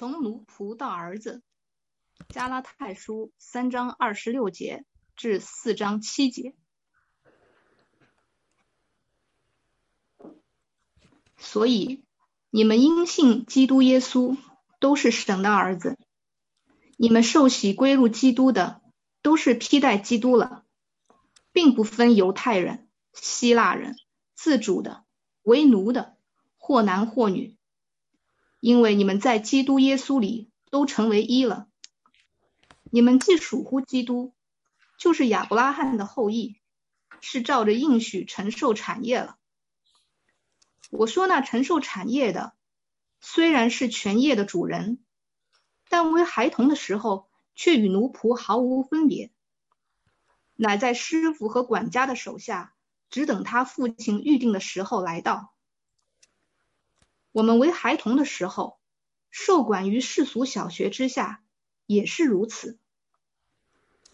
从奴仆到儿子，加拉太书三章二十六节至四章七节。所以你们因信基督耶稣，都是神的儿子。你们受洗归入基督的，都是披戴基督了，并不分犹太人、希腊人、自主的、为奴的，或男或女。因为你们在基督耶稣里都成为一了，你们既属乎基督，就是亚伯拉罕的后裔，是照着应许承受产业了。我说那承受产业的，虽然是全业的主人，但为孩童的时候，却与奴仆毫无分别，乃在师傅和管家的手下，只等他父亲预定的时候来到。我们为孩童的时候，受管于世俗小学之下，也是如此。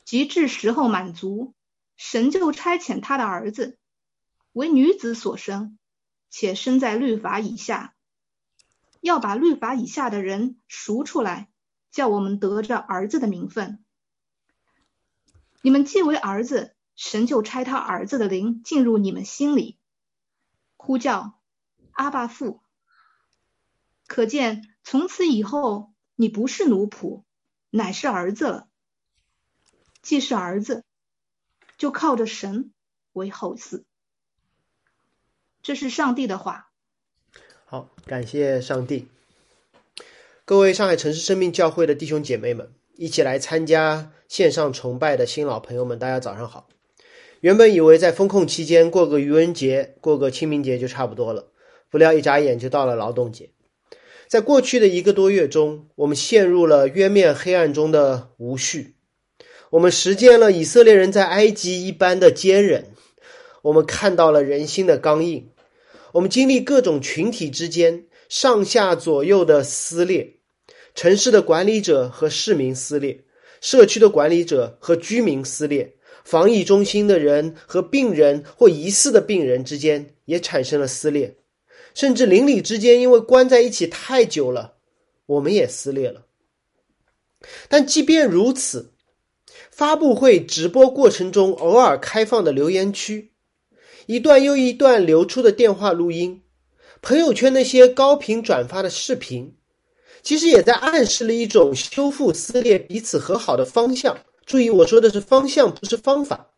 及至时候满足，神就差遣他的儿子，为女子所生，且生在律法以下，要把律法以下的人赎出来，叫我们得着儿子的名分。你们既为儿子，神就差他儿子的灵进入你们心里，呼叫阿爸父。可见，从此以后，你不是奴仆，乃是儿子了。既是儿子，就靠着神为后嗣。这是上帝的话。好，感谢上帝。各位上海城市生命教会的弟兄姐妹们，一起来参加线上崇拜的新老朋友们，大家早上好。原本以为在封控期间过个愚人节、过个清明节就差不多了，不料一眨眼就到了劳动节。在过去的一个多月中，我们陷入了渊面黑暗中的无序。我们实践了以色列人在埃及一般的坚忍，我们看到了人心的刚硬，我们经历各种群体之间上下左右的撕裂，城市的管理者和市民撕裂，社区的管理者和居民撕裂，防疫中心的人和病人或疑似的病人之间也产生了撕裂。甚至邻里之间因为关在一起太久了，我们也撕裂了。但即便如此，发布会直播过程中偶尔开放的留言区，一段又一段流出的电话录音，朋友圈那些高频转发的视频，其实也在暗示了一种修复撕裂、彼此和好的方向。注意，我说的是方向，不是方法。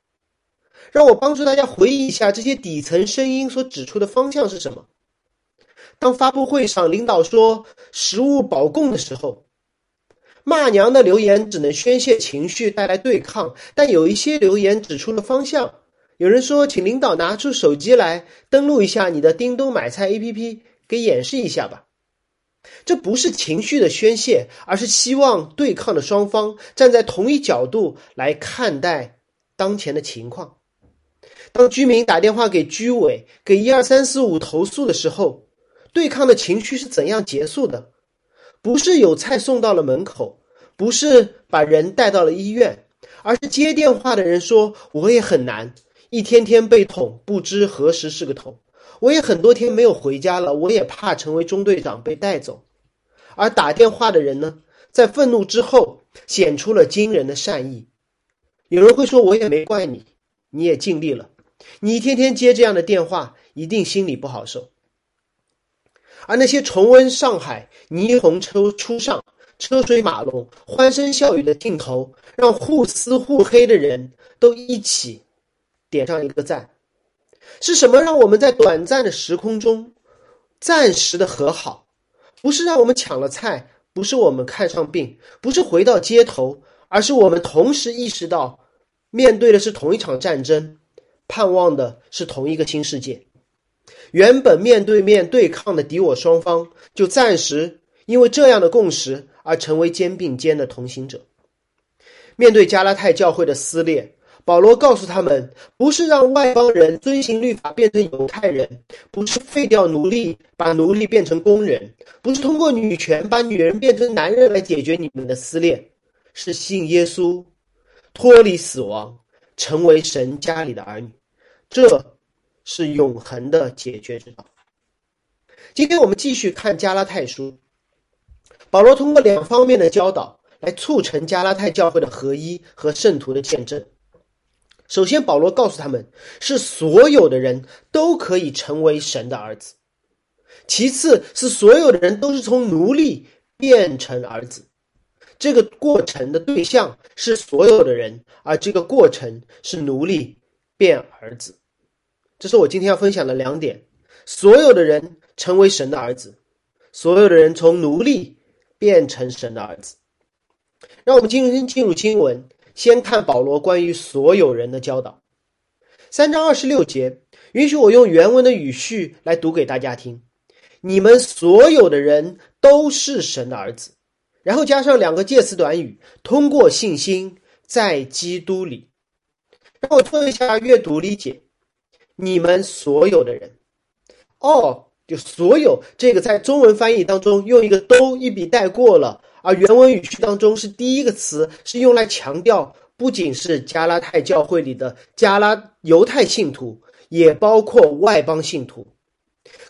让我帮助大家回忆一下这些底层声音所指出的方向是什么。当发布会上领导说食物保供的时候，骂娘的留言只能宣泄情绪，带来对抗。但有一些留言指出了方向。有人说：“请领导拿出手机来登录一下你的叮咚买菜 APP，给演示一下吧。”这不是情绪的宣泄，而是希望对抗的双方站在同一角度来看待当前的情况。当居民打电话给居委，给一二三四五投诉的时候。对抗的情绪是怎样结束的？不是有菜送到了门口，不是把人带到了医院，而是接电话的人说：“我也很难，一天天被捅，不知何时是个头。我也很多天没有回家了，我也怕成为中队长被带走。”而打电话的人呢，在愤怒之后显出了惊人的善意。有人会说：“我也没怪你，你也尽力了，你一天天接这样的电话，一定心里不好受。”而那些重温上海霓虹车初上、车水马龙、欢声笑语的镜头，让互撕互黑的人都一起点上一个赞。是什么让我们在短暂的时空中暂时的和好？不是让我们抢了菜，不是我们看上病，不是回到街头，而是我们同时意识到，面对的是同一场战争，盼望的是同一个新世界。原本面对面对抗的敌我双方，就暂时因为这样的共识而成为肩并肩的同行者。面对加拉太教会的撕裂，保罗告诉他们：不是让外邦人遵行律法变成犹太人，不是废掉奴隶把奴隶变成工人，不是通过女权把女人变成男人来解决你们的撕裂，是信耶稣，脱离死亡，成为神家里的儿女。这。是永恒的解决之道。今天我们继续看加拉太书，保罗通过两方面的教导来促成加拉太教会的合一和圣徒的见证。首先，保罗告诉他们，是所有的人都可以成为神的儿子；其次是所有的人都是从奴隶变成儿子。这个过程的对象是所有的人，而这个过程是奴隶变儿子。这是我今天要分享的两点：所有的人成为神的儿子，所有的人从奴隶变成神的儿子。让我们进入进入经文，先看保罗关于所有人的教导。三章二十六节，允许我用原文的语序来读给大家听：你们所有的人都是神的儿子。然后加上两个介词短语，通过信心在基督里。让我做一下阅读理解：你们所有的人，哦，就所有这个在中文翻译当中用一个都一笔带过了，而原文语序当中是第一个词是用来强调，不仅是加拉太教会里的加拉犹太信徒，也包括外邦信徒。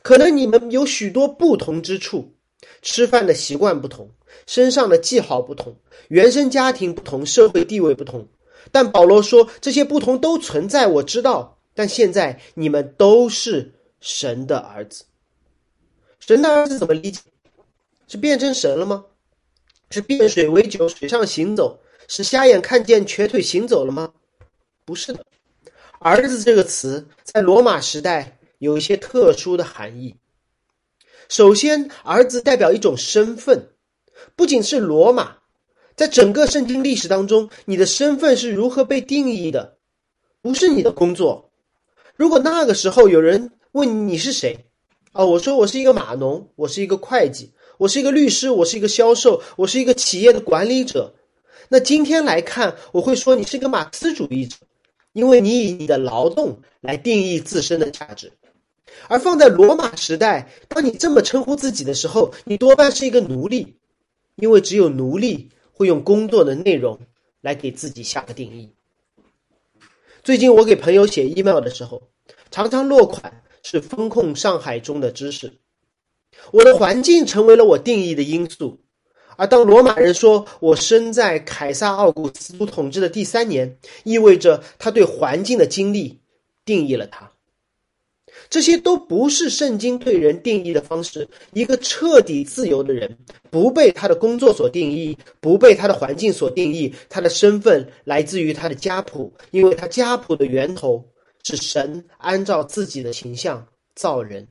可能你们有许多不同之处，吃饭的习惯不同。身上的记号不同，原生家庭不同，社会地位不同，但保罗说这些不同都存在，我知道。但现在你们都是神的儿子。神的儿子怎么理解？是变成神了吗？是变水为酒，水上行走，是瞎眼看见，瘸腿行走了吗？不是的。儿子这个词在罗马时代有一些特殊的含义。首先，儿子代表一种身份。不仅是罗马，在整个圣经历史当中，你的身份是如何被定义的？不是你的工作。如果那个时候有人问你是谁，啊，我说我是一个码农，我是一个会计，我是一个律师，我是一个销售，我是一个企业的管理者。那今天来看，我会说你是一个马克思主义者，因为你以你的劳动来定义自身的价值。而放在罗马时代，当你这么称呼自己的时候，你多半是一个奴隶。因为只有奴隶会用工作的内容来给自己下个定义。最近我给朋友写 email 的时候，常常落款是“风控上海中的知识”。我的环境成为了我定义的因素，而当罗马人说我生在凯撒奥古斯都统治的第三年，意味着他对环境的经历定义了他。这些都不是圣经对人定义的方式。一个彻底自由的人，不被他的工作所定义，不被他的环境所定义，他的身份来自于他的家谱，因为他家谱的源头是神按照自己的形象造人。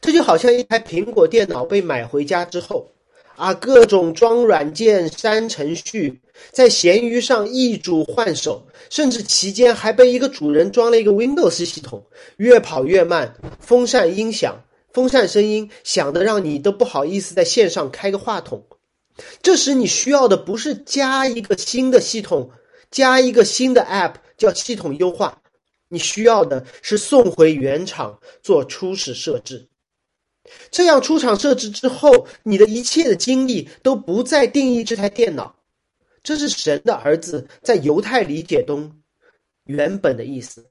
这就好像一台苹果电脑被买回家之后。啊，各种装软件、删程序，在闲鱼上易主换手，甚至期间还被一个主人装了一个 Windows 系统，越跑越慢，风扇音响、风扇声音响的让你都不好意思在线上开个话筒。这时你需要的不是加一个新的系统，加一个新的 App 叫系统优化，你需要的是送回原厂做初始设置。这样出厂设置之后，你的一切的精力都不再定义这台电脑。这是神的儿子在犹太理解中原本的意思。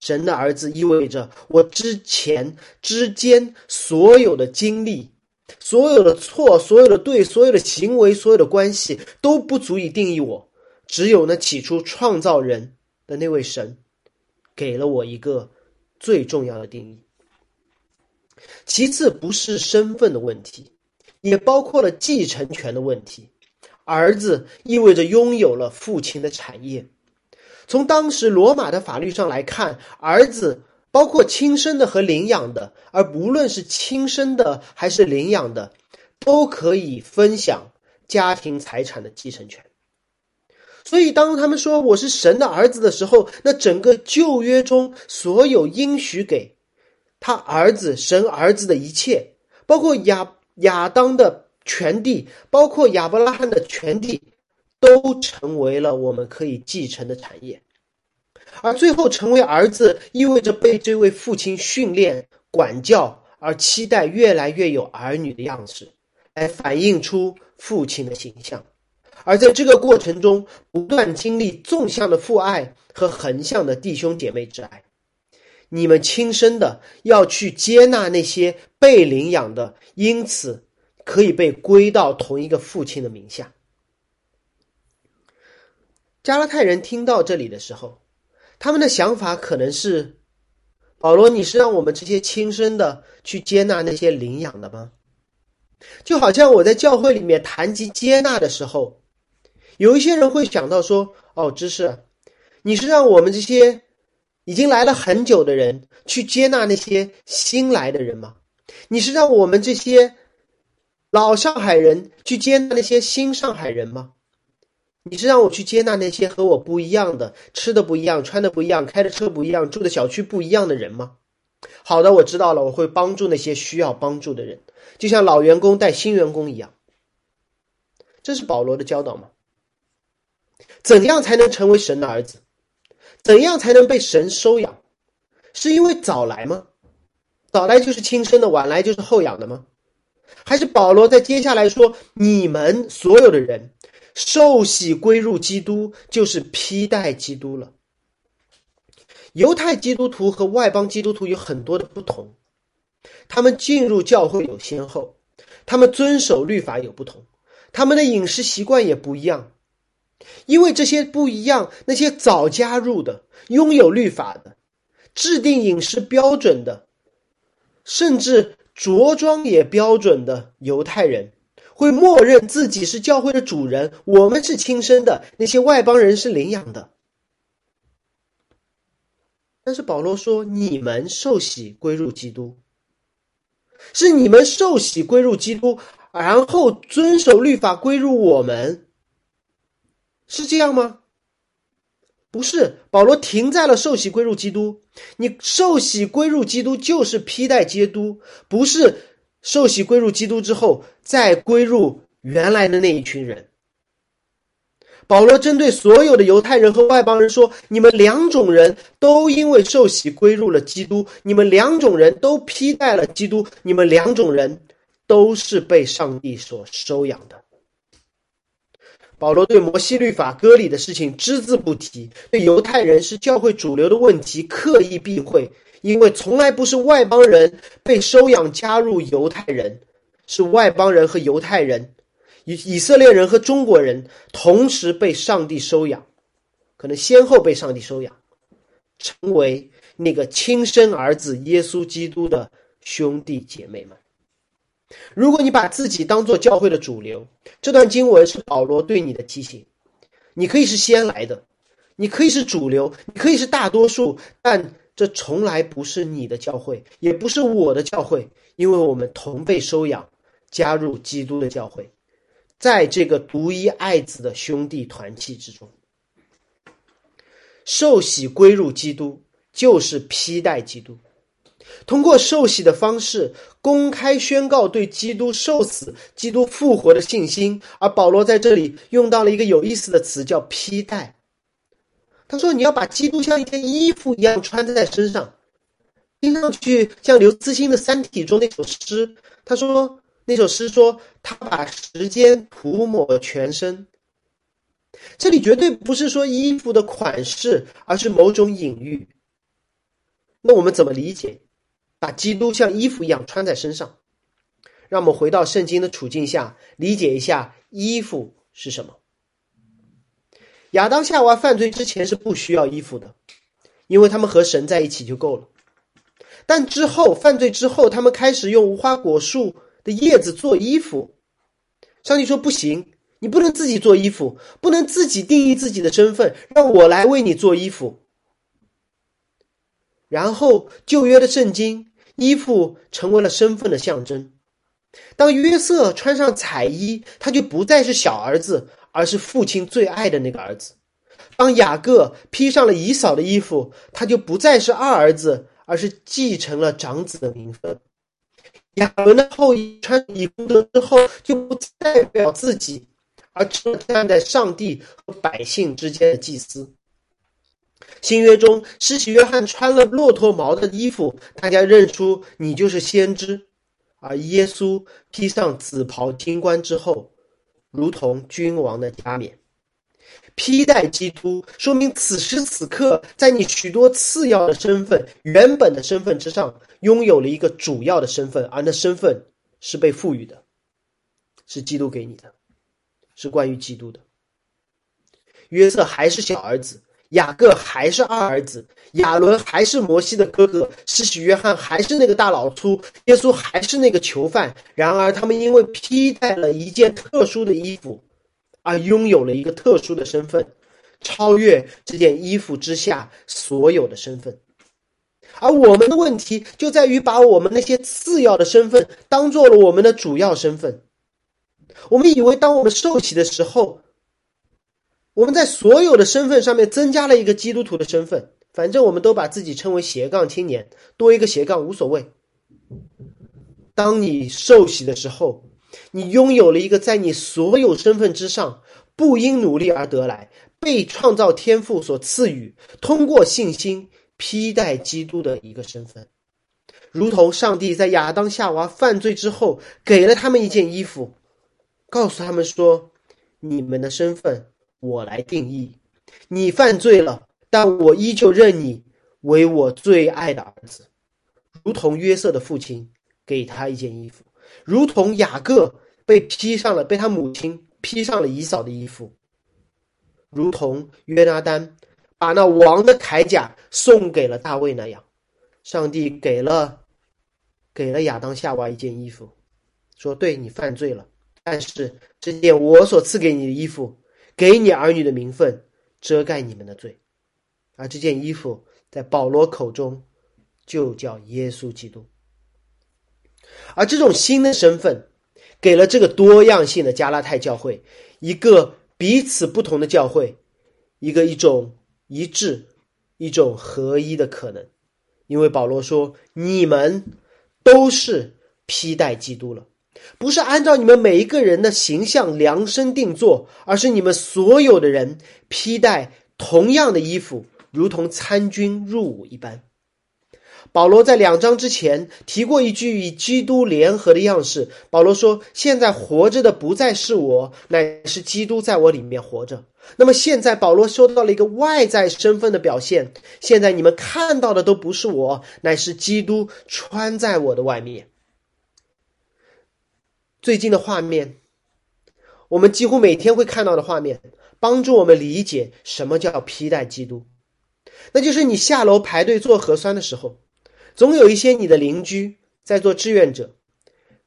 神的儿子意味着我之前之间所有的经历、所有的错、所有的对、所有的行为、所有的关系都不足以定义我。只有那起初创造人的那位神，给了我一个最重要的定义。其次，不是身份的问题，也包括了继承权的问题。儿子意味着拥有了父亲的产业。从当时罗马的法律上来看，儿子包括亲生的和领养的，而不论是亲生的还是领养的，都可以分享家庭财产的继承权。所以，当他们说我是神的儿子的时候，那整个旧约中所有应许给。他儿子神儿子的一切，包括亚亚当的全地，包括亚伯拉罕的全地，都成为了我们可以继承的产业。而最后成为儿子，意味着被这位父亲训练、管教，而期待越来越有儿女的样式，来反映出父亲的形象。而在这个过程中，不断经历纵向的父爱和横向的弟兄姐妹之爱。你们亲生的要去接纳那些被领养的，因此可以被归到同一个父亲的名下。加拉太人听到这里的时候，他们的想法可能是：保罗，你是让我们这些亲生的去接纳那些领养的吗？就好像我在教会里面谈及接纳的时候，有一些人会想到说：“哦，知识，你是让我们这些已经来了很久的人去接纳那些新来的人吗？你是让我们这些老上海人去接纳那些新上海人吗？你是让我去接纳那些和我不一样的、吃的不一样、穿的不一样、开的车不一样、住的小区不一样的人吗？”好的，我知道了，我会帮助那些需要帮助的人。就像老员工带新员工一样，这是保罗的教导吗？怎样才能成为神的儿子？怎样才能被神收养？是因为早来吗？早来就是亲生的，晚来就是后养的吗？还是保罗在接下来说，你们所有的人受洗归入基督，就是披戴基督了？犹太基督徒和外邦基督徒有很多的不同。他们进入教会有先后，他们遵守律法有不同，他们的饮食习惯也不一样。因为这些不一样，那些早加入的、拥有律法的、制定饮食标准的，甚至着装也标准的犹太人，会默认自己是教会的主人，我们是亲生的，那些外邦人是领养的。但是保罗说：“你们受洗归入基督。”是你们受洗归入基督，然后遵守律法归入我们，是这样吗？不是，保罗停在了受洗归入基督。你受洗归入基督就是披戴基督，不是受洗归入基督之后再归入原来的那一群人。保罗针对所有的犹太人和外邦人说：“你们两种人都因为受洗归入了基督，你们两种人都披戴了基督，你们两种人都是被上帝所收养的。”保罗对摩西律法割礼的事情只字不提，对犹太人是教会主流的问题刻意避讳，因为从来不是外邦人被收养加入犹太人，是外邦人和犹太人。以以色列人和中国人同时被上帝收养，可能先后被上帝收养，成为那个亲生儿子耶稣基督的兄弟姐妹们。如果你把自己当做教会的主流，这段经文是保罗对你的提醒。你可以是先来的，你可以是主流，你可以是大多数，但这从来不是你的教会，也不是我的教会，因为我们同被收养，加入基督的教会。在这个独一爱子的兄弟团契之中，受洗归入基督，就是披戴基督。通过受洗的方式，公开宣告对基督受死、基督复活的信心。而保罗在这里用到了一个有意思的词，叫“披戴”。他说：“你要把基督像一件衣服一样穿在身上，听上去像刘慈欣的《三体》中那首诗。”他说。那首诗说：“他把时间涂抹全身。”这里绝对不是说衣服的款式，而是某种隐喻。那我们怎么理解？把基督像衣服一样穿在身上？让我们回到圣经的处境下，理解一下衣服是什么。亚当夏娃犯罪之前是不需要衣服的，因为他们和神在一起就够了。但之后犯罪之后，他们开始用无花果树。的叶子做衣服，上帝说不行，你不能自己做衣服，不能自己定义自己的身份，让我来为你做衣服。然后旧约的圣经，衣服成为了身份的象征。当约瑟穿上彩衣，他就不再是小儿子，而是父亲最爱的那个儿子。当雅各披上了以嫂的衣服，他就不再是二儿子，而是继承了长子的名分。亚伦的后裔穿以功德之后，就不代表自己，而成了站在上帝和百姓之间的祭司。新约中，施洗约翰穿了骆驼毛的衣服，大家认出你就是先知；而耶稣披上紫袍金冠之后，如同君王的加冕。披戴基督，说明此时此刻，在你许多次要的身份、原本的身份之上，拥有了一个主要的身份，而那身份是被赋予的。是基督给你的，是关于基督的。约瑟还是小儿子，雅各还是二儿子，亚伦还是摩西的哥哥，施洗约翰还是那个大老粗，耶稣还是那个囚犯。然而，他们因为披戴了一件特殊的衣服，而拥有了一个特殊的身份，超越这件衣服之下所有的身份。而我们的问题就在于把我们那些次要的身份当做了我们的主要身份。我们以为，当我们受洗的时候，我们在所有的身份上面增加了一个基督徒的身份。反正我们都把自己称为斜杠青年，多一个斜杠无所谓。当你受洗的时候，你拥有了一个在你所有身份之上，不因努力而得来，被创造天赋所赐予，通过信心。披戴基督的一个身份，如同上帝在亚当夏娃犯罪之后，给了他们一件衣服，告诉他们说：“你们的身份我来定义。你犯罪了，但我依旧认你为我最爱的儿子。”如同约瑟的父亲给他一件衣服，如同雅各被披上了被他母亲披上了以嫂的衣服，如同约拿丹。把那王的铠甲送给了大卫那样，上帝给了给了亚当夏娃一件衣服，说：“对你犯罪了，但是这件我所赐给你的衣服，给你儿女的名分，遮盖你们的罪。”而这件衣服在保罗口中就叫耶稣基督。而这种新的身份，给了这个多样性的加拉太教会一个彼此不同的教会，一个一种。一致，一种合一的可能，因为保罗说：“你们都是披戴基督了，不是按照你们每一个人的形象量身定做，而是你们所有的人披戴同样的衣服，如同参军入伍一般。”保罗在两章之前提过一句与基督联合的样式。保罗说：“现在活着的不再是我，乃是基督在我里面活着。”那么现在，保罗收到了一个外在身份的表现。现在你们看到的都不是我，乃是基督穿在我的外面。最近的画面，我们几乎每天会看到的画面，帮助我们理解什么叫披戴基督。那就是你下楼排队做核酸的时候。总有一些你的邻居在做志愿者，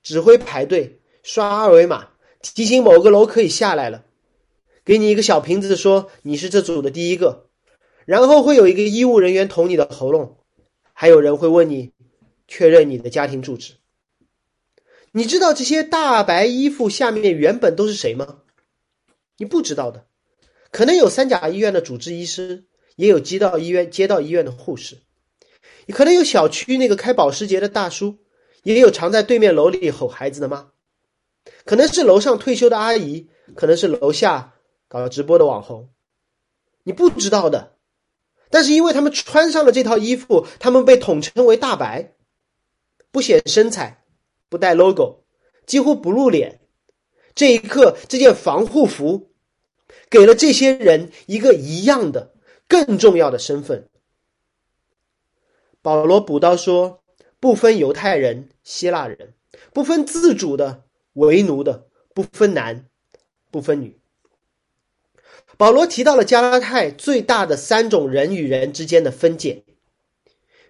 指挥排队、刷二维码、提醒某个楼可以下来了，给你一个小瓶子，说你是这组的第一个，然后会有一个医务人员捅你的喉咙，还有人会问你确认你的家庭住址。你知道这些大白衣服下面原本都是谁吗？你不知道的，可能有三甲医院的主治医师，也有街道医院、街道医院的护士。可能有小区那个开保时捷的大叔，也有常在对面楼里吼孩子的妈，可能是楼上退休的阿姨，可能是楼下搞直播的网红，你不知道的。但是因为他们穿上了这套衣服，他们被统称为大白，不显身材，不带 logo，几乎不露脸。这一刻，这件防护服给了这些人一个一样的、更重要的身份。保罗补刀说：“不分犹太人、希腊人，不分自主的、为奴的，不分男，不分女。”保罗提到了加拉太最大的三种人与人之间的分界：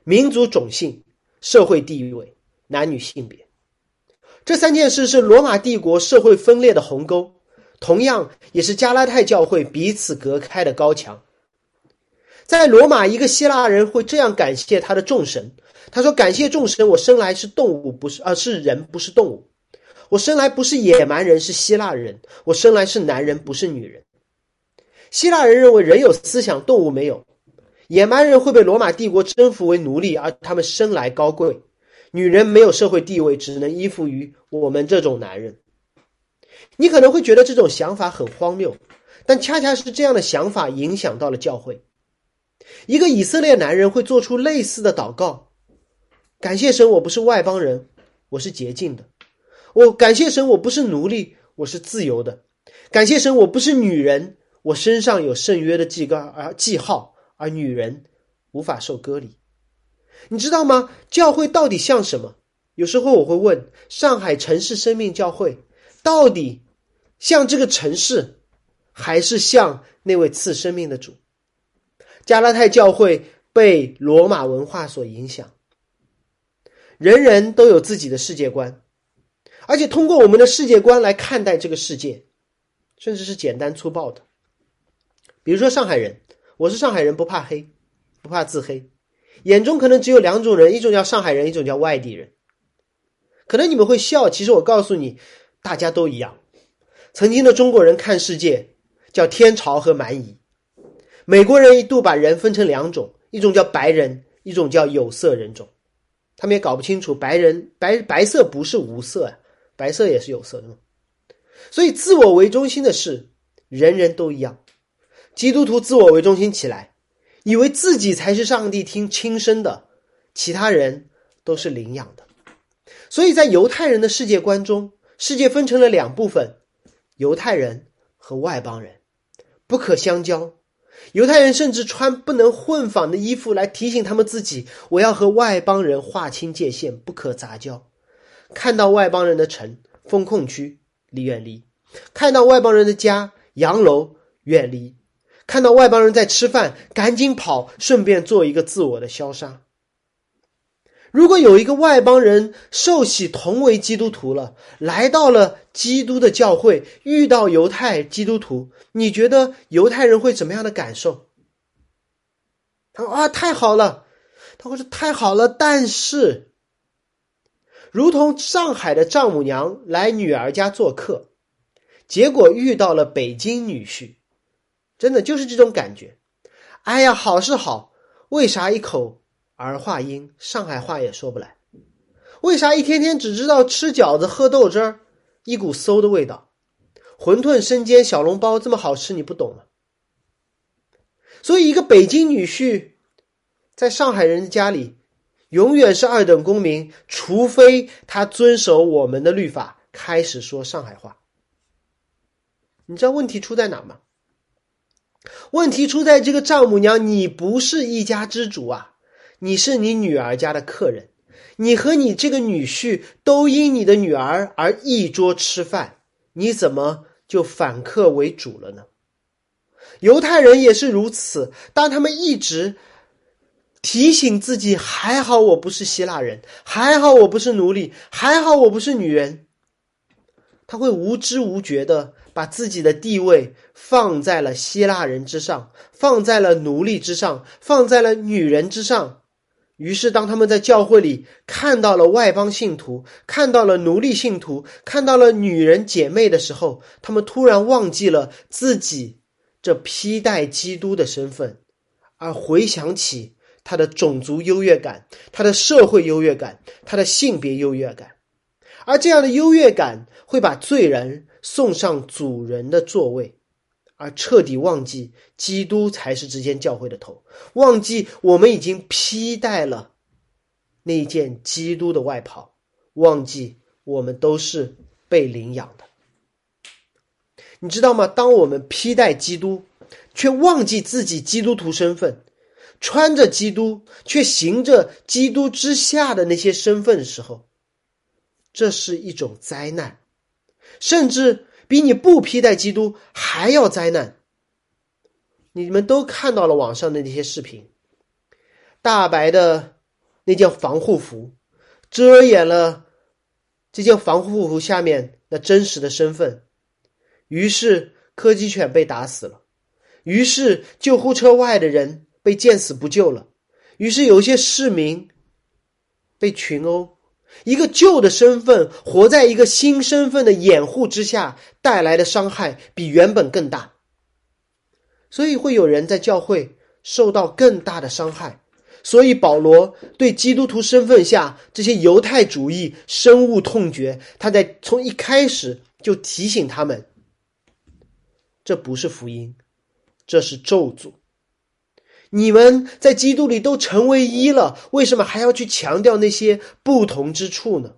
民族、种姓、社会地位、男女性别。这三件事是罗马帝国社会分裂的鸿沟，同样也是加拉太教会彼此隔开的高墙。在罗马，一个希腊人会这样感谢他的众神：“他说，感谢众神，我生来是动物，不是啊，是人，不是动物。我生来不是野蛮人，是希腊人。我生来是男人，不是女人。希腊人认为人有思想，动物没有。野蛮人会被罗马帝国征服为奴隶，而他们生来高贵。女人没有社会地位，只能依附于我们这种男人。你可能会觉得这种想法很荒谬，但恰恰是这样的想法影响到了教会。”一个以色列男人会做出类似的祷告：感谢神，我不是外邦人，我是洁净的；我感谢神，我不是奴隶，我是自由的；感谢神，我不是女人，我身上有圣约的记告而记号，而女人无法受割礼。你知道吗？教会到底像什么？有时候我会问：上海城市生命教会到底像这个城市，还是像那位赐生命的主？加拉太教会被罗马文化所影响，人人都有自己的世界观，而且通过我们的世界观来看待这个世界，甚至是简单粗暴的。比如说上海人，我是上海人，不怕黑，不怕自黑，眼中可能只有两种人，一种叫上海人，一种叫外地人。可能你们会笑，其实我告诉你，大家都一样。曾经的中国人看世界叫天朝和蛮夷，美国人一度把人分成两种，一种叫白人，一种叫有色人种。他们也搞不清楚白人白白色不是无色啊，白色也是有色的嘛。所以自我为中心的事人人都一样。基督徒自我为中心起来，以为自己才是上帝听亲生的，其他人都是领养的。所以在犹太人的世界观中，世界分成了两部分：犹太人和外邦人，不可相交。犹太人甚至穿不能混纺的衣服来提醒他们自己：我要和外邦人划清界限，不可杂交。看到外邦人的城、封控区，离远离；看到外邦人的家、洋楼，远离。看到外邦人在吃饭，赶紧跑，顺便做一个自我的消杀。如果有一个外邦人受洗同为基督徒了，来到了基督的教会，遇到犹太基督徒，你觉得犹太人会怎么样的感受？他说：“啊，太好了！”他会说：“太好了。”但是，如同上海的丈母娘来女儿家做客，结果遇到了北京女婿。真的就是这种感觉，哎呀，好是好，为啥一口儿化音，上海话也说不来？为啥一天天只知道吃饺子、喝豆汁儿，一股馊的味道？馄饨、生煎、小笼包这么好吃，你不懂吗？所以，一个北京女婿在上海人的家里，永远是二等公民，除非他遵守我们的律法，开始说上海话。你知道问题出在哪吗？问题出在这个丈母娘，你不是一家之主啊，你是你女儿家的客人，你和你这个女婿都因你的女儿而一桌吃饭，你怎么就反客为主了呢？犹太人也是如此，当他们一直提醒自己，还好我不是希腊人，还好我不是奴隶，还好我不是女人，他会无知无觉的。把自己的地位放在了希腊人之上，放在了奴隶之上，放在了女人之上。于是，当他们在教会里看到了外邦信徒，看到了奴隶信徒，看到了女人姐妹的时候，他们突然忘记了自己这披戴基督的身份，而回想起他的种族优越感、他的社会优越感、他的性别优越感，而这样的优越感会把罪人。送上主人的座位，而彻底忘记基督才是之间教会的头，忘记我们已经披戴了那件基督的外袍，忘记我们都是被领养的。你知道吗？当我们披戴基督，却忘记自己基督徒身份，穿着基督却行着基督之下的那些身份的时候，这是一种灾难。甚至比你不披戴基督还要灾难。你们都看到了网上的那些视频，大白的那件防护服遮掩了这件防护服下面那真实的身份，于是柯基犬被打死了，于是救护车外的人被见死不救了，于是有些市民被群殴。一个旧的身份活在一个新身份的掩护之下，带来的伤害比原本更大，所以会有人在教会受到更大的伤害。所以保罗对基督徒身份下这些犹太主义深恶痛绝，他在从一开始就提醒他们：这不是福音，这是咒诅。你们在基督里都成为一了，为什么还要去强调那些不同之处呢？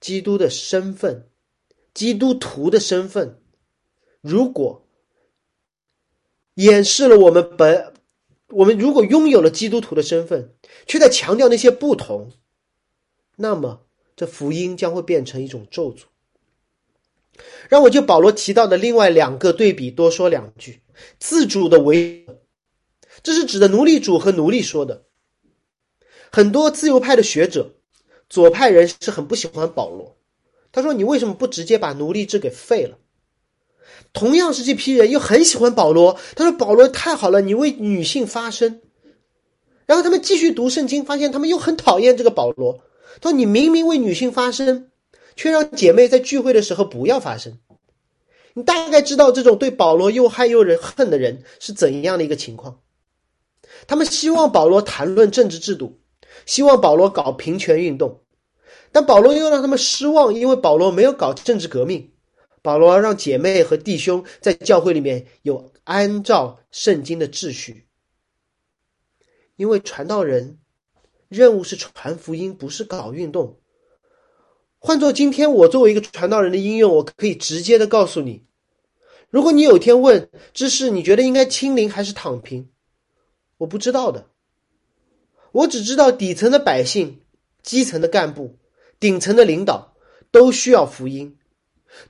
基督的身份，基督徒的身份，如果掩饰了我们本，我们如果拥有了基督徒的身份，却在强调那些不同，那么这福音将会变成一种咒诅。让我就保罗提到的另外两个对比多说两句。自主的为，这是指的奴隶主和奴隶说的。很多自由派的学者、左派人是很不喜欢保罗。他说：“你为什么不直接把奴隶制给废了？”同样是这批人又很喜欢保罗。他说：“保罗太好了，你为女性发声。”然后他们继续读圣经，发现他们又很讨厌这个保罗。他说：“你明明为女性发声。”却让姐妹在聚会的时候不要发声。你大概知道这种对保罗又害又人恨的人是怎样的一个情况？他们希望保罗谈论政治制度，希望保罗搞平权运动，但保罗又让他们失望，因为保罗没有搞政治革命。保罗让姐妹和弟兄在教会里面有按照圣经的秩序，因为传道人任务是传福音，不是搞运动。换做今天，我作为一个传道人的应用，我可以直接的告诉你：如果你有天问知识，你觉得应该清零还是躺平？我不知道的。我只知道底层的百姓、基层的干部、顶层的领导都需要福音，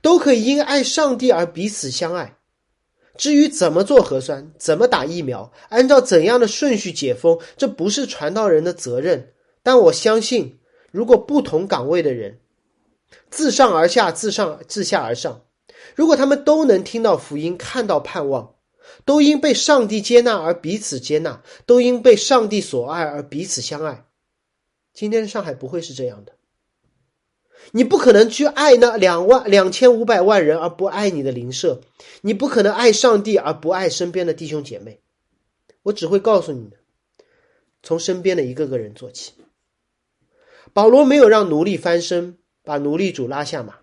都可以因爱上帝而彼此相爱。至于怎么做核酸、怎么打疫苗、按照怎样的顺序解封，这不是传道人的责任。但我相信，如果不同岗位的人，自上而下，自上自下而上。如果他们都能听到福音，看到盼望，都因被上帝接纳而彼此接纳，都因被上帝所爱而彼此相爱，今天的上海不会是这样的。你不可能去爱那两万两千五百万人而不爱你的邻舍，你不可能爱上帝而不爱身边的弟兄姐妹。我只会告诉你的，从身边的一个个人做起。保罗没有让奴隶翻身。把奴隶主拉下马，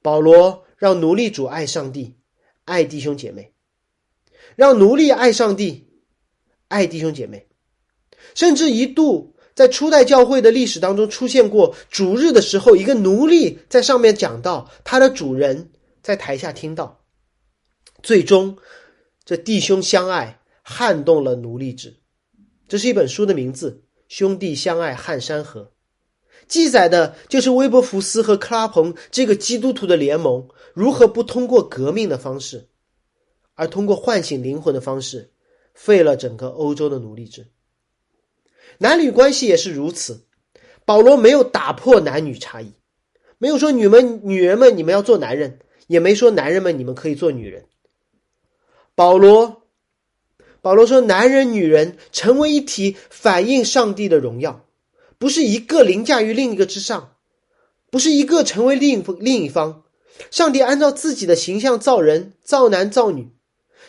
保罗让奴隶主爱上帝，爱弟兄姐妹，让奴隶爱上帝，爱弟兄姐妹，甚至一度在初代教会的历史当中出现过主日的时候，一个奴隶在上面讲道，他的主人在台下听到，最终这弟兄相爱撼动了奴隶制。这是一本书的名字，《兄弟相爱撼山河》。记载的就是威伯福斯和克拉彭这个基督徒的联盟如何不通过革命的方式，而通过唤醒灵魂的方式，废了整个欧洲的奴隶制。男女关系也是如此。保罗没有打破男女差异，没有说女们女人们你们要做男人，也没说男人们你们可以做女人。保罗，保罗说男人女人成为一体，反映上帝的荣耀。不是一个凌驾于另一个之上，不是一个成为另一另一方。上帝按照自己的形象造人，造男造女。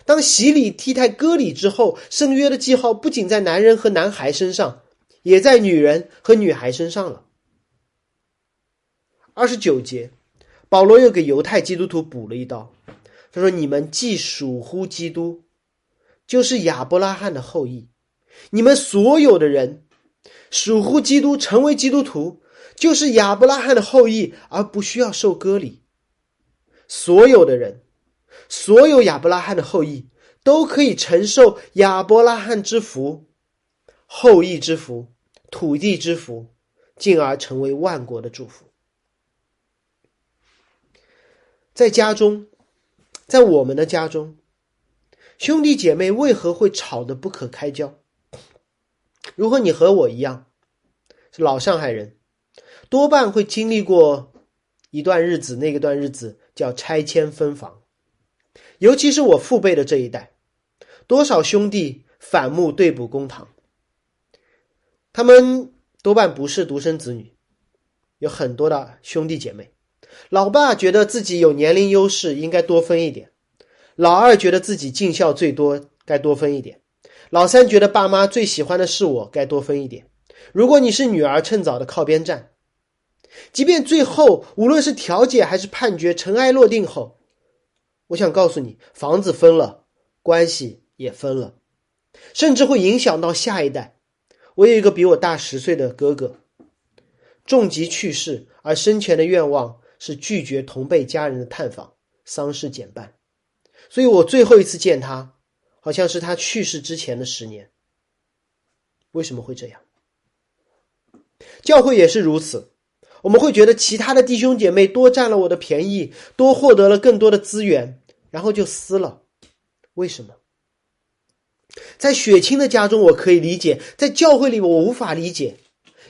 当洗礼、替代、割礼之后，圣约的记号不仅在男人和男孩身上，也在女人和女孩身上了。二十九节，保罗又给犹太基督徒补了一刀，他说：“你们既属乎基督，就是亚伯拉罕的后裔，你们所有的人。”属乎基督，成为基督徒，就是亚伯拉罕的后裔，而不需要受割礼。所有的人，所有亚伯拉罕的后裔，都可以承受亚伯拉罕之福、后裔之福、土地之福，进而成为万国的祝福。在家中，在我们的家中，兄弟姐妹为何会吵得不可开交？如果你和我一样是老上海人，多半会经历过一段日子，那个段日子叫拆迁分房。尤其是我父辈的这一代，多少兄弟反目对簿公堂。他们多半不是独生子女，有很多的兄弟姐妹。老爸觉得自己有年龄优势，应该多分一点；老二觉得自己尽孝最多，该多分一点。老三觉得爸妈最喜欢的是我，该多分一点。如果你是女儿，趁早的靠边站。即便最后无论是调解还是判决尘埃落定后，我想告诉你，房子分了，关系也分了，甚至会影响到下一代。我有一个比我大十岁的哥哥，重疾去世，而生前的愿望是拒绝同辈家人的探访，丧事简办。所以我最后一次见他。好像是他去世之前的十年。为什么会这样？教会也是如此。我们会觉得其他的弟兄姐妹多占了我的便宜，多获得了更多的资源，然后就撕了。为什么？在血亲的家中我可以理解，在教会里我无法理解，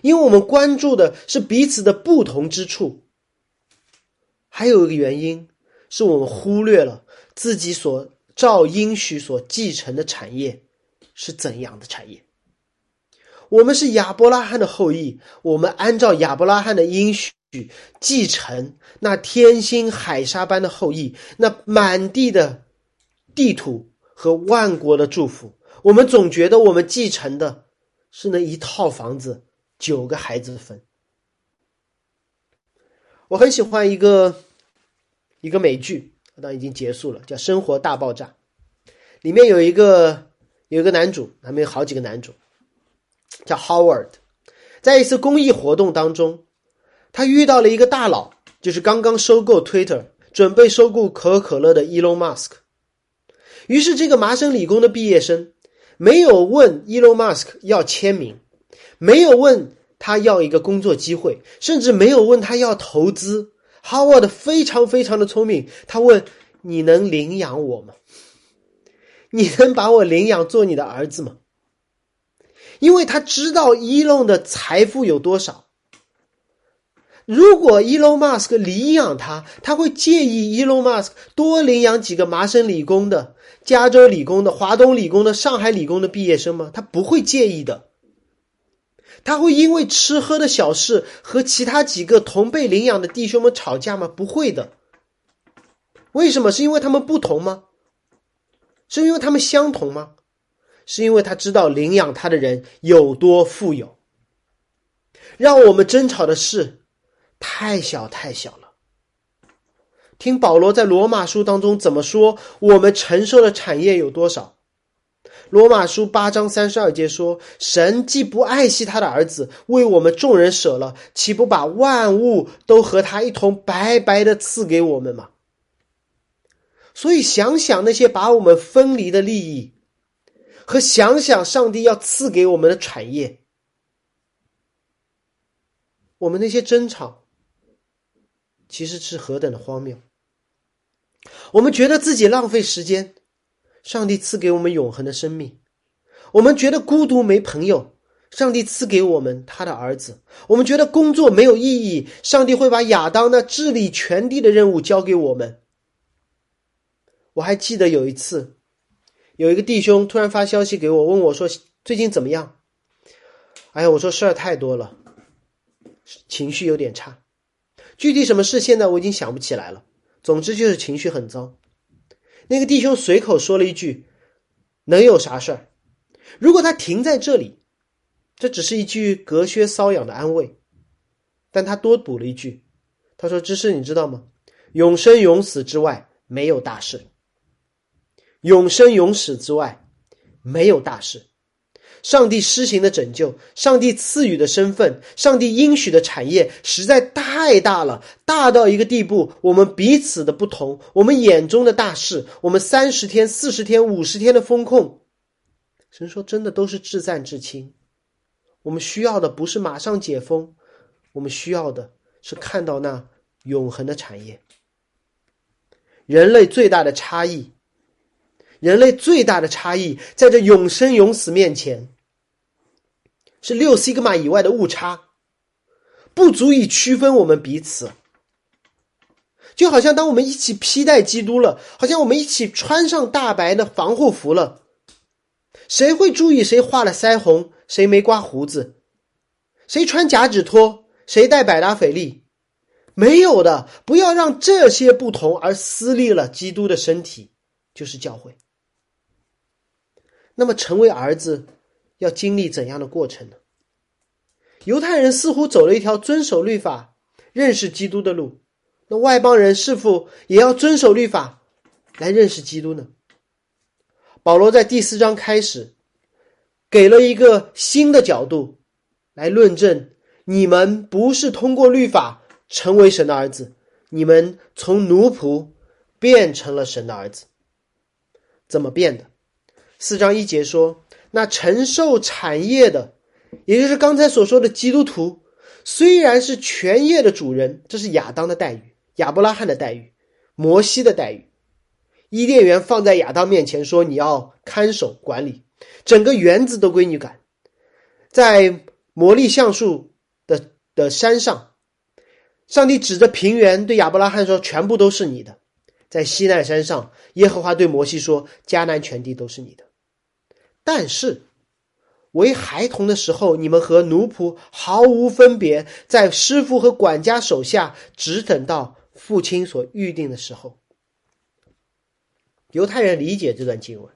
因为我们关注的是彼此的不同之处。还有一个原因，是我们忽略了自己所照应许所继承的产业是怎样的产业。我们是亚伯拉罕的后裔，我们按照亚伯拉罕的应许继承那天星海沙般的后裔，那满地的地土和万国的祝福。我们总觉得我们继承的是那一套房子，九个孩子分。我很喜欢一个一个美剧，当已经结束了，叫《生活大爆炸》，里面有一个有一个男主，还没有好几个男主。叫 Howard，在一次公益活动当中，他遇到了一个大佬，就是刚刚收购 Twitter、准备收购可口可乐的 Elon Musk。于是，这个麻省理工的毕业生没有问 Elon Musk 要签名，没有问他要一个工作机会，甚至没有问他要投资。Howard 非常非常的聪明，他问：“你能领养我吗？你能把我领养做你的儿子吗？”因为他知道伊隆的财富有多少。如果伊隆马斯克领养他，他会介意伊隆马斯克多领养几个麻省理工的、加州理工的、华东理工的、上海理工的毕业生吗？他不会介意的。他会因为吃喝的小事和其他几个同被领养的弟兄们吵架吗？不会的。为什么？是因为他们不同吗？是因为他们相同吗？是因为他知道领养他的人有多富有，让我们争吵的事太小太小了。听保罗在罗马书当中怎么说，我们承受的产业有多少？罗马书八章三十二节说：“神既不爱惜他的儿子，为我们众人舍了，岂不把万物都和他一同白白的赐给我们吗？”所以想想那些把我们分离的利益。和想想上帝要赐给我们的产业，我们那些争吵其实是何等的荒谬。我们觉得自己浪费时间，上帝赐给我们永恒的生命；我们觉得孤独没朋友，上帝赐给我们他的儿子；我们觉得工作没有意义，上帝会把亚当那治理全地的任务交给我们。我还记得有一次。有一个弟兄突然发消息给我，问我说：“最近怎么样？”哎呀，我说事儿太多了，情绪有点差。具体什么事，现在我已经想不起来了。总之就是情绪很糟。那个弟兄随口说了一句：“能有啥事儿？”如果他停在这里，这只是一句隔靴搔痒的安慰。但他多补了一句：“他说，芝士，你知道吗？永生永死之外，没有大事。”永生永死之外，没有大事。上帝施行的拯救，上帝赐予的身份，上帝应许的产业，实在太大了，大到一个地步。我们彼此的不同，我们眼中的大事，我们三十天、四十天、五十天的风控，神说真的都是至暂至轻。我们需要的不是马上解封，我们需要的是看到那永恒的产业。人类最大的差异。人类最大的差异，在这永生永死面前，是六西格玛以外的误差，不足以区分我们彼此。就好像当我们一起披戴基督了，好像我们一起穿上大白的防护服了，谁会注意谁画了腮红，谁没刮胡子，谁穿假指托，谁戴百达翡丽？没有的，不要让这些不同而撕裂了基督的身体，就是教会。那么，成为儿子要经历怎样的过程呢？犹太人似乎走了一条遵守律法、认识基督的路，那外邦人是否也要遵守律法来认识基督呢？保罗在第四章开始给了一个新的角度来论证：你们不是通过律法成为神的儿子，你们从奴仆变成了神的儿子。怎么变的？四章一节说：“那承受产业的，也就是刚才所说的基督徒，虽然是全业的主人，这是亚当的待遇，亚伯拉罕的待遇，摩西的待遇。伊甸园放在亚当面前，说你要看守管理，整个园子都归你管。在魔力橡树的的山上，上帝指着平原对亚伯拉罕说：“全部都是你的。”在西奈山上，耶和华对摩西说：“迦南全地都是你的。”但是，为孩童的时候，你们和奴仆毫无分别，在师傅和管家手下，只等到父亲所预定的时候。犹太人理解这段经文，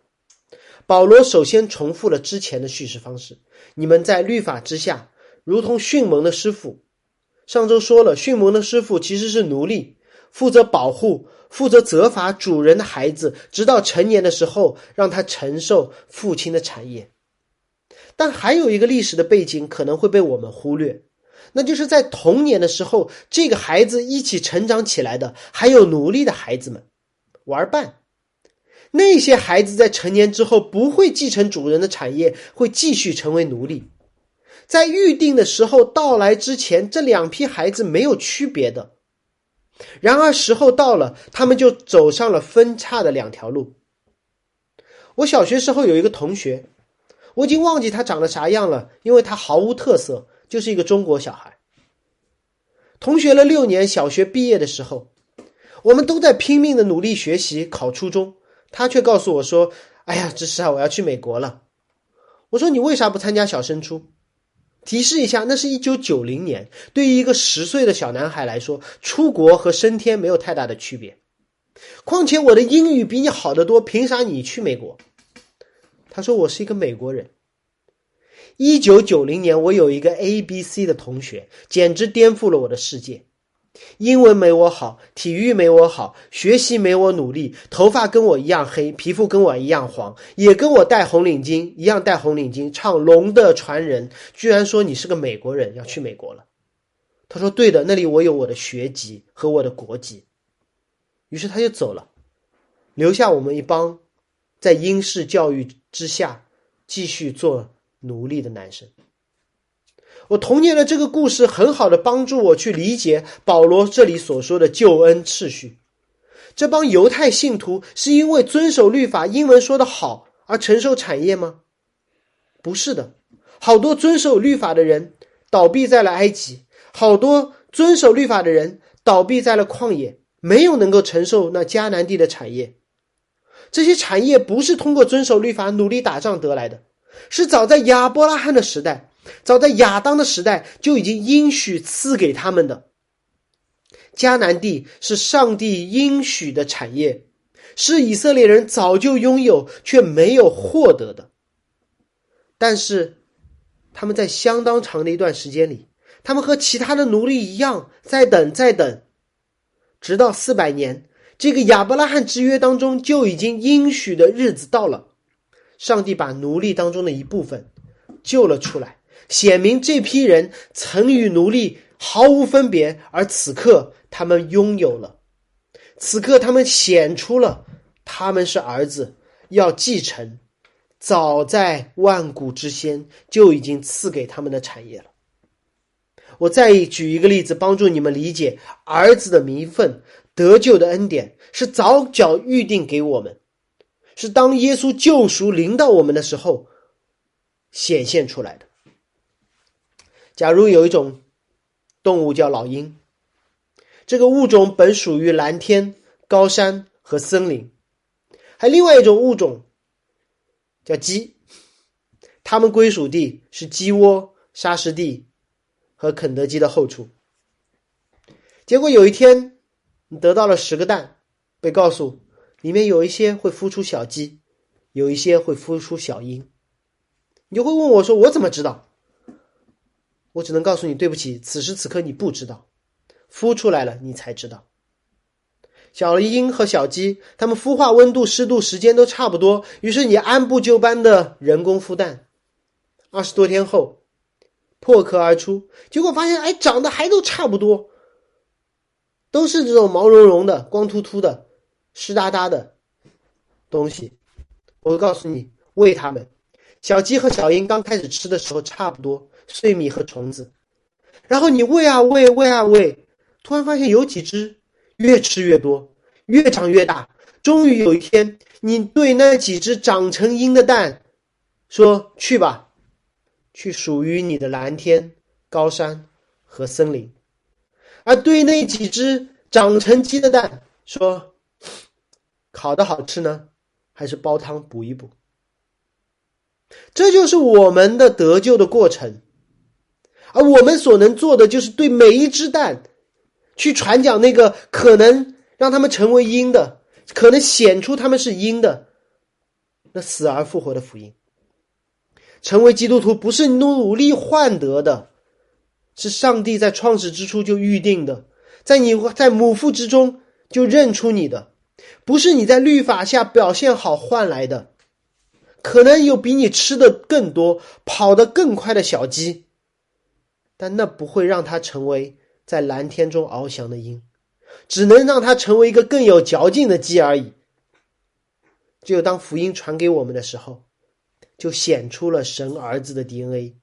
保罗首先重复了之前的叙事方式：你们在律法之下，如同迅猛的师傅。上周说了，迅猛的师傅其实是奴隶，负责保护、负责责罚主人的孩子，直到成年的时候，让他承受父亲的产业。但还有一个历史的背景可能会被我们忽略，那就是在童年的时候，这个孩子一起成长起来的，还有奴隶的孩子们，玩伴。那些孩子在成年之后不会继承主人的产业，会继续成为奴隶。在预定的时候到来之前，这两批孩子没有区别的。然而时候到了，他们就走上了分叉的两条路。我小学时候有一个同学，我已经忘记他长得啥样了，因为他毫无特色，就是一个中国小孩。同学了六年，小学毕业的时候，我们都在拼命的努力学习，考初中。他却告诉我说：“哎呀，芝士啊，我要去美国了。”我说：“你为啥不参加小升初？”提示一下，那是一九九零年。对于一个十岁的小男孩来说，出国和升天没有太大的区别。况且我的英语比你好得多，凭啥你去美国？他说：“我是一个美国人。”一九九零年，我有一个 A B C 的同学，简直颠覆了我的世界。英文没我好，体育没我好，学习没我努力，头发跟我一样黑，皮肤跟我一样黄，也跟我戴红领巾一样戴红领巾，唱《龙的传人》，居然说你是个美国人，要去美国了。他说：“对的，那里我有我的学籍和我的国籍。”于是他就走了，留下我们一帮在英式教育之下继续做奴隶的男生。我童年的这个故事很好的帮助我去理解保罗这里所说的救恩次序。这帮犹太信徒是因为遵守律法、英文说的好而承受产业吗？不是的，好多遵守律法的人倒闭在了埃及，好多遵守律法的人倒闭在了旷野，没有能够承受那迦南地的产业。这些产业不是通过遵守律法、努力打仗得来的，是早在亚伯拉罕的时代。早在亚当的时代就已经应许赐给他们的迦南地是上帝应许的产业，是以色列人早就拥有却没有获得的。但是他们在相当长的一段时间里，他们和其他的奴隶一样，在等，在等，直到四百年，这个亚伯拉罕之约当中就已经应许的日子到了，上帝把奴隶当中的一部分救了出来。显明这批人曾与奴隶毫无分别，而此刻他们拥有了，此刻他们显出了他们是儿子，要继承早在万古之先就已经赐给他们的产业了。我再举一个例子，帮助你们理解儿子的名分、得救的恩典是早早预定给我们，是当耶稣救赎临到我们的时候显现出来的。假如有一种动物叫老鹰，这个物种本属于蓝天、高山和森林，还另外一种物种叫鸡，它们归属地是鸡窝、沙石地和肯德基的后处。结果有一天，你得到了十个蛋，被告诉里面有一些会孵出小鸡，有一些会孵出小鹰，你就会问我说：“我怎么知道？”我只能告诉你，对不起，此时此刻你不知道，孵出来了你才知道。小鹰和小鸡，它们孵化温度、湿度、时间都差不多，于是你按部就班的人工孵蛋，二十多天后破壳而出，结果发现，哎，长得还都差不多，都是这种毛茸茸的、光秃秃的、湿哒哒的东西。我会告诉你，喂它们。小鸡和小鹰刚开始吃的时候差不多。碎米和虫子，然后你喂啊喂，喂啊喂，突然发现有几只越吃越多，越长越大。终于有一天，你对那几只长成鹰的蛋说：“去吧，去属于你的蓝天、高山和森林。”而对那几只长成鸡的蛋说：“烤的好吃呢，还是煲汤补一补？”这就是我们的得救的过程，而我们所能做的，就是对每一只蛋，去传讲那个可能让他们成为鹰的，可能显出他们是鹰的，那死而复活的福音。成为基督徒不是努力换得的。是上帝在创始之初就预定的，在你在母腹之中就认出你的，不是你在律法下表现好换来的。可能有比你吃的更多、跑得更快的小鸡，但那不会让它成为在蓝天中翱翔的鹰，只能让它成为一个更有嚼劲的鸡而已。只有当福音传给我们的时候，就显出了神儿子的 DNA，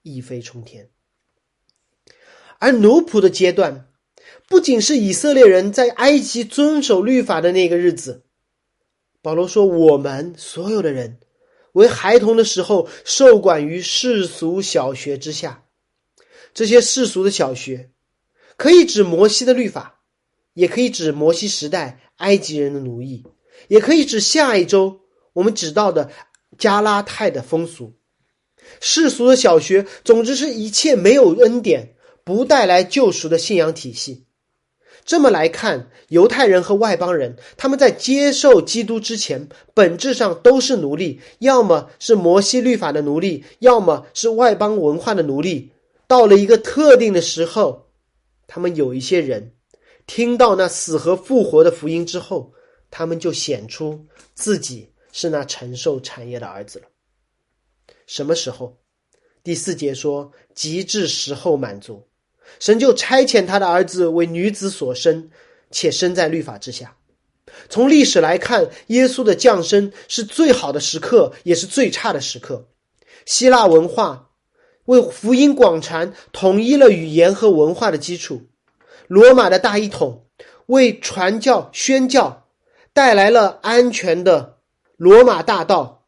一飞冲天。而奴仆的阶段，不仅是以色列人在埃及遵守律法的那个日子。保罗说：“我们所有的人，为孩童的时候，受管于世俗小学之下。这些世俗的小学，可以指摩西的律法，也可以指摩西时代埃及人的奴役，也可以指下一周我们指到的加拉太的风俗。世俗的小学，总之是一切没有恩典。”不带来救赎的信仰体系。这么来看，犹太人和外邦人，他们在接受基督之前，本质上都是奴隶，要么是摩西律法的奴隶，要么是外邦文化的奴隶。到了一个特定的时候，他们有一些人听到那死和复活的福音之后，他们就显出自己是那承受产业的儿子了。什么时候？第四节说：“极致时候满足。”神就差遣他的儿子为女子所生，且生在律法之下。从历史来看，耶稣的降生是最好的时刻，也是最差的时刻。希腊文化为福音广传统一了语言和文化的基础，罗马的大一统为传教宣教带来了安全的罗马大道，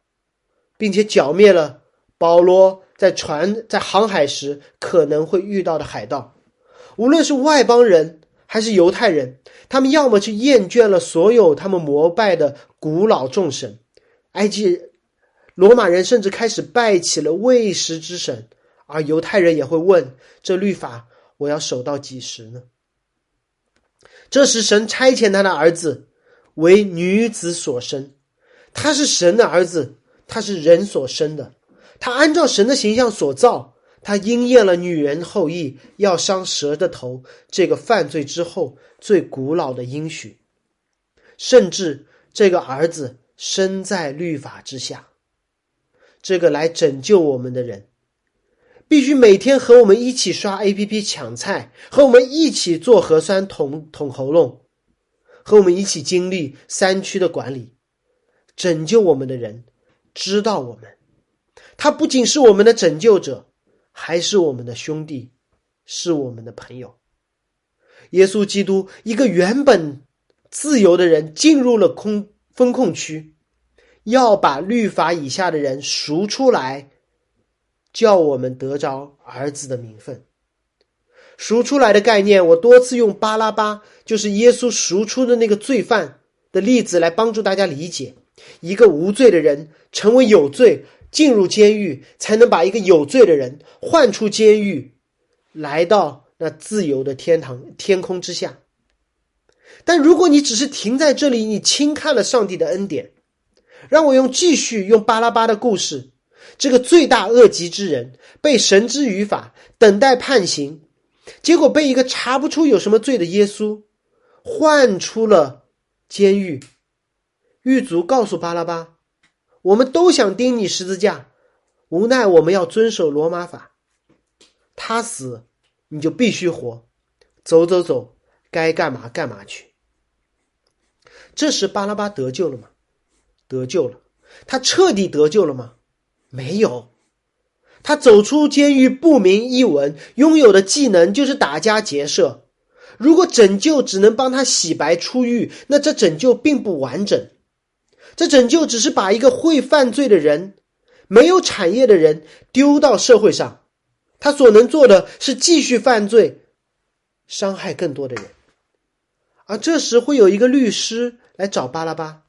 并且剿灭了保罗在船在航海时可能会遇到的海盗。无论是外邦人还是犹太人，他们要么去厌倦了所有他们膜拜的古老众神，埃及、罗马人甚至开始拜起了喂食之神，而犹太人也会问：这律法我要守到几时呢？这时，神差遣他的儿子为女子所生，他是神的儿子，他是人所生的，他按照神的形象所造。他应验了女人后裔要伤蛇的头这个犯罪之后最古老的应许，甚至这个儿子身在律法之下，这个来拯救我们的人，必须每天和我们一起刷 A P P 抢菜，和我们一起做核酸捅捅喉咙，和我们一起经历山区的管理，拯救我们的人知道我们，他不仅是我们的拯救者。还是我们的兄弟，是我们的朋友。耶稣基督，一个原本自由的人，进入了空风控区，要把律法以下的人赎出来，叫我们得着儿子的名分。赎出来的概念，我多次用巴拉巴，就是耶稣赎出的那个罪犯的例子来帮助大家理解：一个无罪的人成为有罪。进入监狱，才能把一个有罪的人换出监狱，来到那自由的天堂天空之下。但如果你只是停在这里，你轻看了上帝的恩典。让我用继续用巴拉巴的故事，这个罪大恶极之人被神之于法，等待判刑，结果被一个查不出有什么罪的耶稣换出了监狱。狱卒告诉巴拉巴。我们都想钉你十字架，无奈我们要遵守罗马法。他死，你就必须活，走走走，该干嘛干嘛去。这时巴拉巴得救了吗？得救了。他彻底得救了吗？没有。他走出监狱不明一文，拥有的技能就是打家劫舍。如果拯救只能帮他洗白出狱，那这拯救并不完整。这拯救只是把一个会犯罪的人、没有产业的人丢到社会上，他所能做的是继续犯罪，伤害更多的人。而这时会有一个律师来找巴拉巴，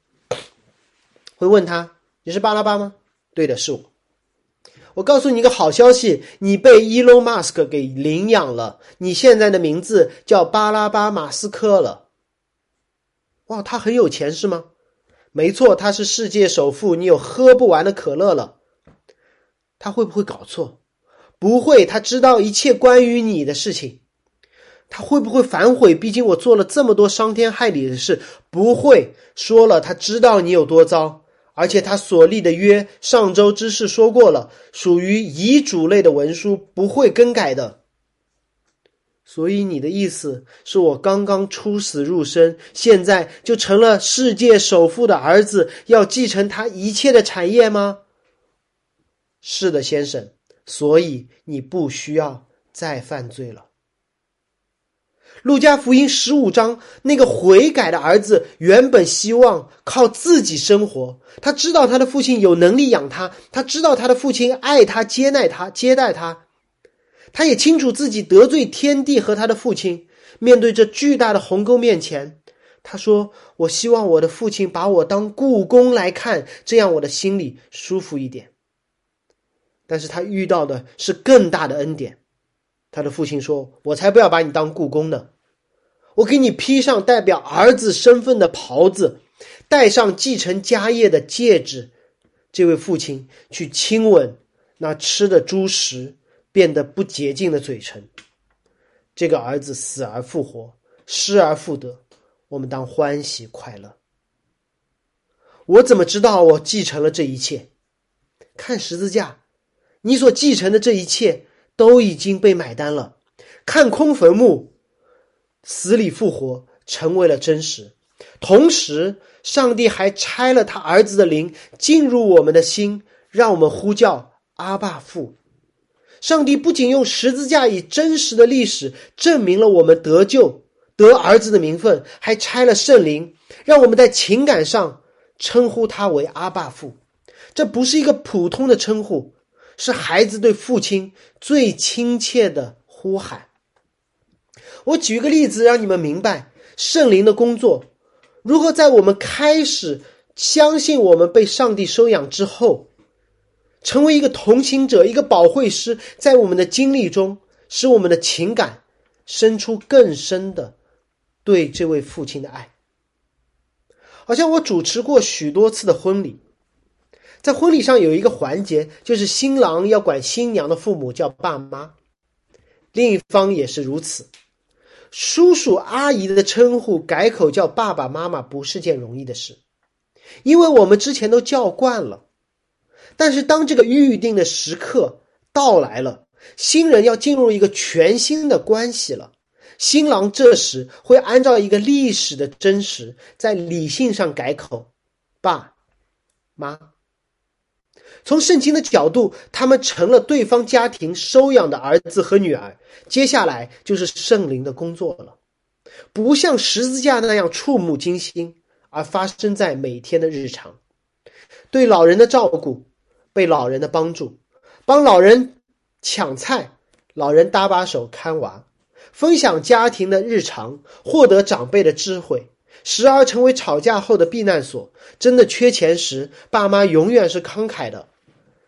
会问他：“你是巴拉巴吗？”“对的，是我。”我告诉你一个好消息，你被伊隆马斯克给领养了，你现在的名字叫巴拉巴马斯克了。哇，他很有钱是吗？没错，他是世界首富，你有喝不完的可乐了。他会不会搞错？不会，他知道一切关于你的事情。他会不会反悔？毕竟我做了这么多伤天害理的事。不会，说了，他知道你有多糟。而且他所立的约，上周之事说过了，属于遗嘱类的文书，不会更改的。所以你的意思是我刚刚出死入生，现在就成了世界首富的儿子，要继承他一切的产业吗？是的，先生。所以你不需要再犯罪了。路加福音十五章，那个悔改的儿子原本希望靠自己生活。他知道他的父亲有能力养他，他知道他的父亲爱他、接纳他、接待他。他也清楚自己得罪天地和他的父亲。面对这巨大的鸿沟面前，他说：“我希望我的父亲把我当故宫来看，这样我的心里舒服一点。”但是他遇到的是更大的恩典。他的父亲说：“我才不要把你当故宫呢！我给你披上代表儿子身份的袍子，戴上继承家业的戒指。”这位父亲去亲吻那吃的猪食变得不洁净的嘴唇。这个儿子死而复活，失而复得，我们当欢喜快乐。我怎么知道我继承了这一切？看十字架，你所继承的这一切。都已经被买单了，看空坟墓，死里复活成为了真实。同时，上帝还拆了他儿子的灵进入我们的心，让我们呼叫阿爸父。上帝不仅用十字架以真实的历史证明了我们得救得儿子的名分，还拆了圣灵，让我们在情感上称呼他为阿爸父。这不是一个普通的称呼。是孩子对父亲最亲切的呼喊。我举一个例子，让你们明白圣灵的工作如何在我们开始相信我们被上帝收养之后，成为一个同行者、一个保惠师，在我们的经历中，使我们的情感生出更深的对这位父亲的爱。好像我主持过许多次的婚礼。在婚礼上有一个环节，就是新郎要管新娘的父母叫爸妈，另一方也是如此。叔叔阿姨的称呼改口叫爸爸妈妈不是件容易的事，因为我们之前都叫惯了。但是当这个预定的时刻到来了，新人要进入一个全新的关系了，新郎这时会按照一个历史的真实，在理性上改口，爸妈。从圣经的角度，他们成了对方家庭收养的儿子和女儿。接下来就是圣灵的工作了，不像十字架那样触目惊心，而发生在每天的日常。对老人的照顾，被老人的帮助，帮老人抢菜，老人搭把手看娃，分享家庭的日常，获得长辈的智慧，时而成为吵架后的避难所。真的缺钱时，爸妈永远是慷慨的。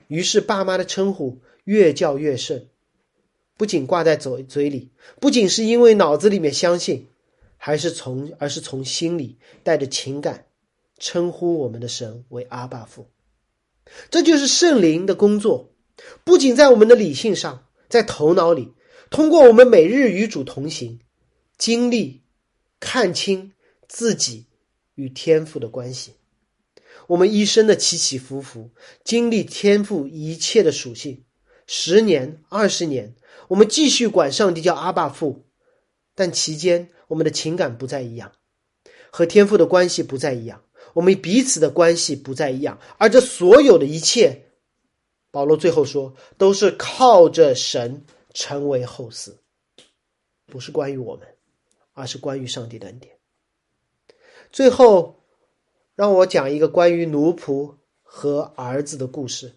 于是，爸妈的称呼越叫越盛，不仅挂在嘴嘴里，不仅是因为脑子里面相信，还是从而是从心里带着情感，称呼我们的神为阿爸父。这就是圣灵的工作，不仅在我们的理性上，在头脑里，通过我们每日与主同行，经历看清自己与天赋的关系。我们一生的起起伏伏，经历天赋一切的属性，十年、二十年，我们继续管上帝叫阿爸父，但期间我们的情感不再一样，和天赋的关系不再一样，我们彼此的关系不再一样，而这所有的一切，保罗最后说，都是靠着神成为后嗣，不是关于我们，而是关于上帝的恩典。最后，让我讲一个关于奴仆和儿子的故事，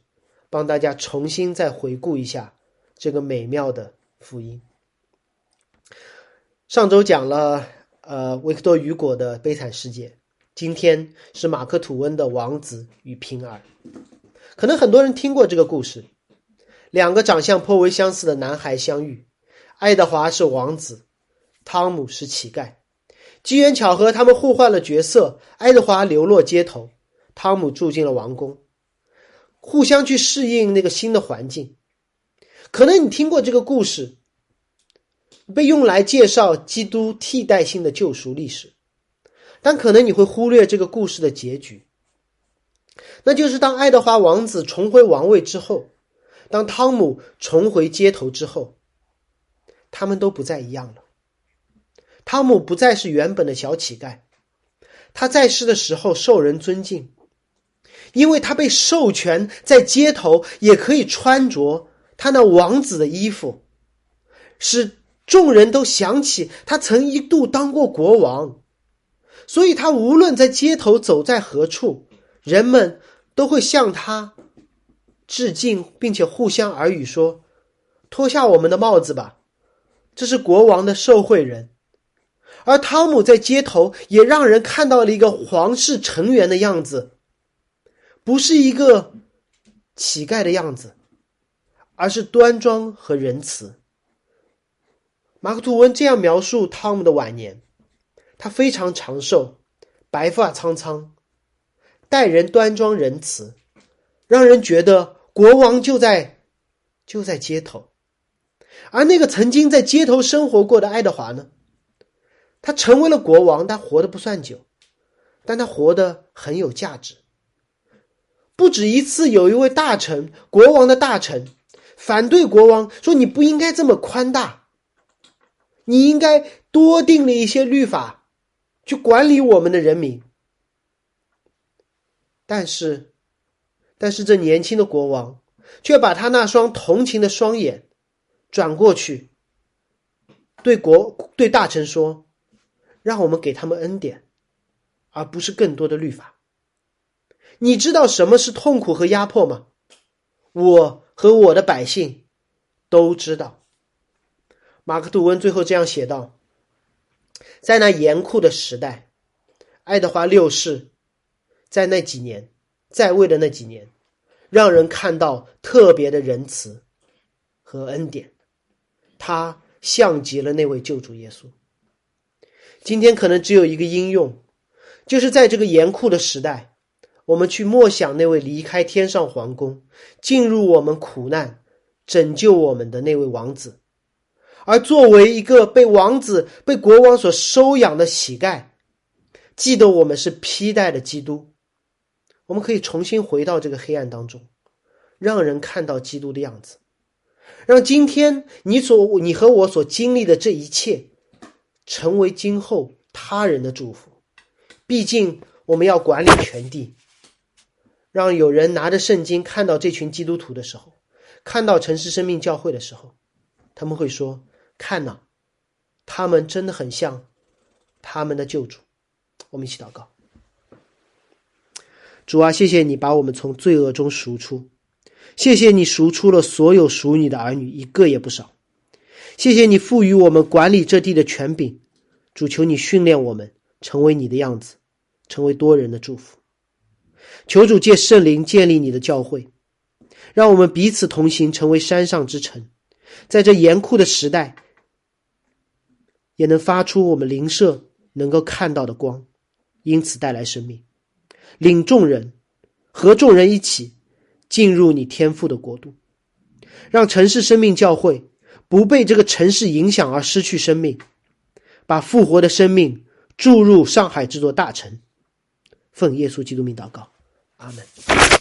帮大家重新再回顾一下这个美妙的福音。上周讲了呃维克多·雨果的悲惨世界，今天是马克·吐温的王子与平儿。可能很多人听过这个故事：两个长相颇为相似的男孩相遇，爱德华是王子，汤姆是乞丐。机缘巧合，他们互换了角色。爱德华流落街头，汤姆住进了王宫，互相去适应那个新的环境。可能你听过这个故事，被用来介绍基督替代性的救赎历史，但可能你会忽略这个故事的结局。那就是当爱德华王子重回王位之后，当汤姆重回街头之后，他们都不再一样了。汤姆不再是原本的小乞丐，他在世的时候受人尊敬，因为他被授权在街头也可以穿着他那王子的衣服，使众人都想起他曾一度当过国王，所以他无论在街头走在何处，人们都会向他致敬，并且互相耳语说：“脱下我们的帽子吧，这是国王的受贿人。”而汤姆在街头也让人看到了一个皇室成员的样子，不是一个乞丐的样子，而是端庄和仁慈。马克吐温这样描述汤姆的晚年：他非常长寿，白发苍苍，待人端庄仁慈，让人觉得国王就在就在街头。而那个曾经在街头生活过的爱德华呢？他成为了国王，他活得不算久，但他活得很有价值。不止一次，有一位大臣，国王的大臣，反对国王说：“你不应该这么宽大，你应该多定了一些律法，去管理我们的人民。”但是，但是这年轻的国王却把他那双同情的双眼转过去，对国对大臣说。让我们给他们恩典，而不是更多的律法。你知道什么是痛苦和压迫吗？我和我的百姓都知道。马克吐温最后这样写道：在那严酷的时代，爱德华六世在那几年在位的那几年，让人看到特别的仁慈和恩典。他像极了那位救主耶稣。今天可能只有一个应用，就是在这个严酷的时代，我们去默想那位离开天上皇宫，进入我们苦难、拯救我们的那位王子，而作为一个被王子、被国王所收养的乞丐，记得我们是披戴的基督，我们可以重新回到这个黑暗当中，让人看到基督的样子，让今天你所、你和我所经历的这一切。成为今后他人的祝福。毕竟我们要管理全地，让有人拿着圣经看到这群基督徒的时候，看到城市生命教会的时候，他们会说：“看呐，他们真的很像他们的救主。”我们一起祷告：主啊，谢谢你把我们从罪恶中赎出，谢谢你赎出了所有属你的儿女，一个也不少。谢谢你赋予我们管理这地的权柄，主求你训练我们成为你的样子，成为多人的祝福。求主借圣灵建立你的教会，让我们彼此同行，成为山上之城，在这严酷的时代，也能发出我们灵舍能够看到的光，因此带来生命，领众人和众人一起进入你天赋的国度，让城市生命教会。不被这个城市影响而失去生命，把复活的生命注入上海这座大城。奉耶稣基督名祷告，阿门。